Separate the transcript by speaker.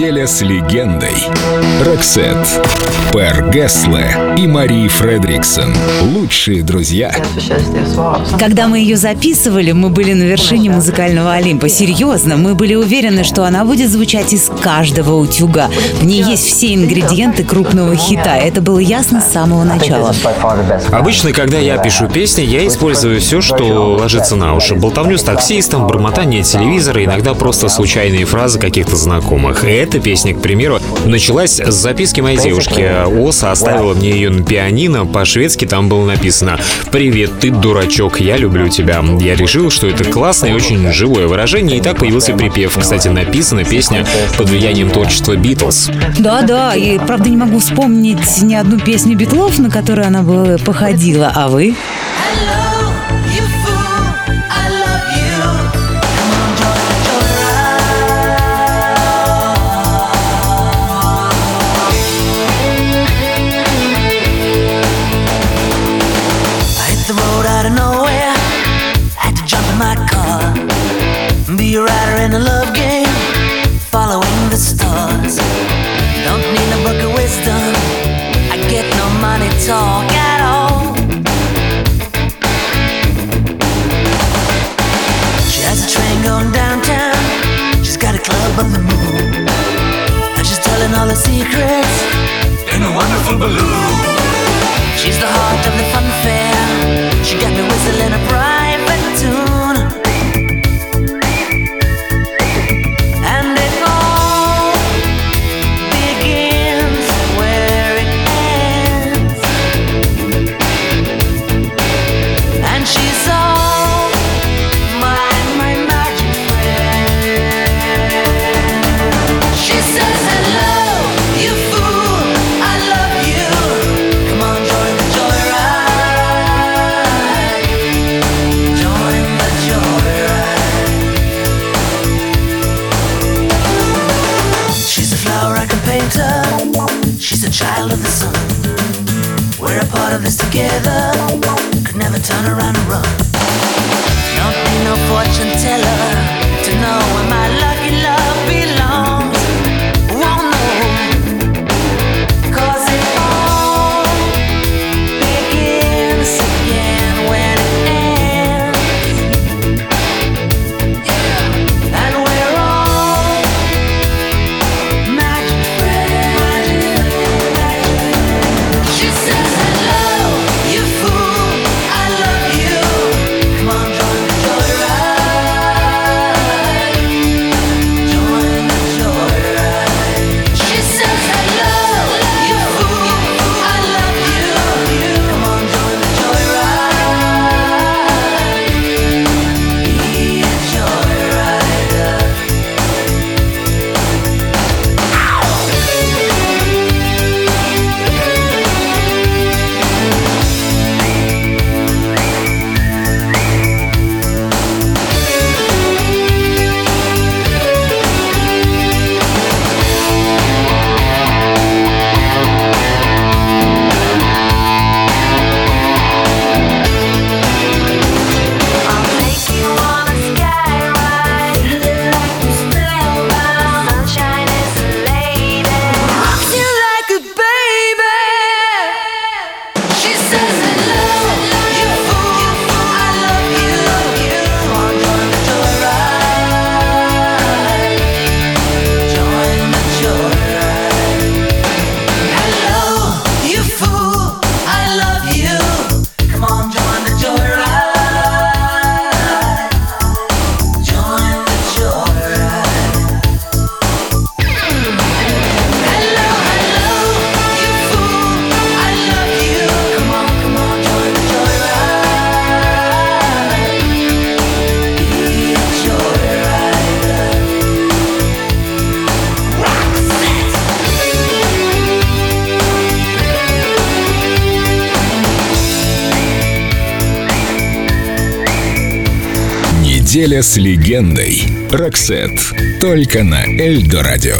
Speaker 1: Yeah. Неделя с легендой. Роксет. Пэр Гессле и Мари Фредриксон. Лучшие друзья.
Speaker 2: Когда мы ее записывали, мы были на вершине музыкального Олимпа. Серьезно, мы были уверены, что она будет звучать из каждого утюга. В ней есть все ингредиенты крупного хита. Это было ясно с самого начала.
Speaker 3: Обычно, когда я пишу песни, я использую все, что ложится на уши. Болтовню с таксистом, бормотание телевизора, иногда просто случайные фразы каких-то знакомых. И эта песня, к примеру, началась с записки моей девушки. Оса оставила мне ее на пианино. По-шведски там было написано «Привет, ты дурачок, я люблю тебя». Я решил, что это классное и очень живое выражение, и так появился припев. Кстати, написана песня под влиянием творчества Битлз.
Speaker 2: Да-да, и правда не могу вспомнить ни одну песню Битлов, на которую она бы походила. А вы?
Speaker 4: Hello, got on the moon. And she's telling all her secrets in a wonderful balloon. She's the heart of the fun fair. She got me whistling a private We're a part of this together. Could never turn around and run. Don't need no fortune teller to know where
Speaker 1: Неделя с легендой. Роксет. Только на Эльдо радио.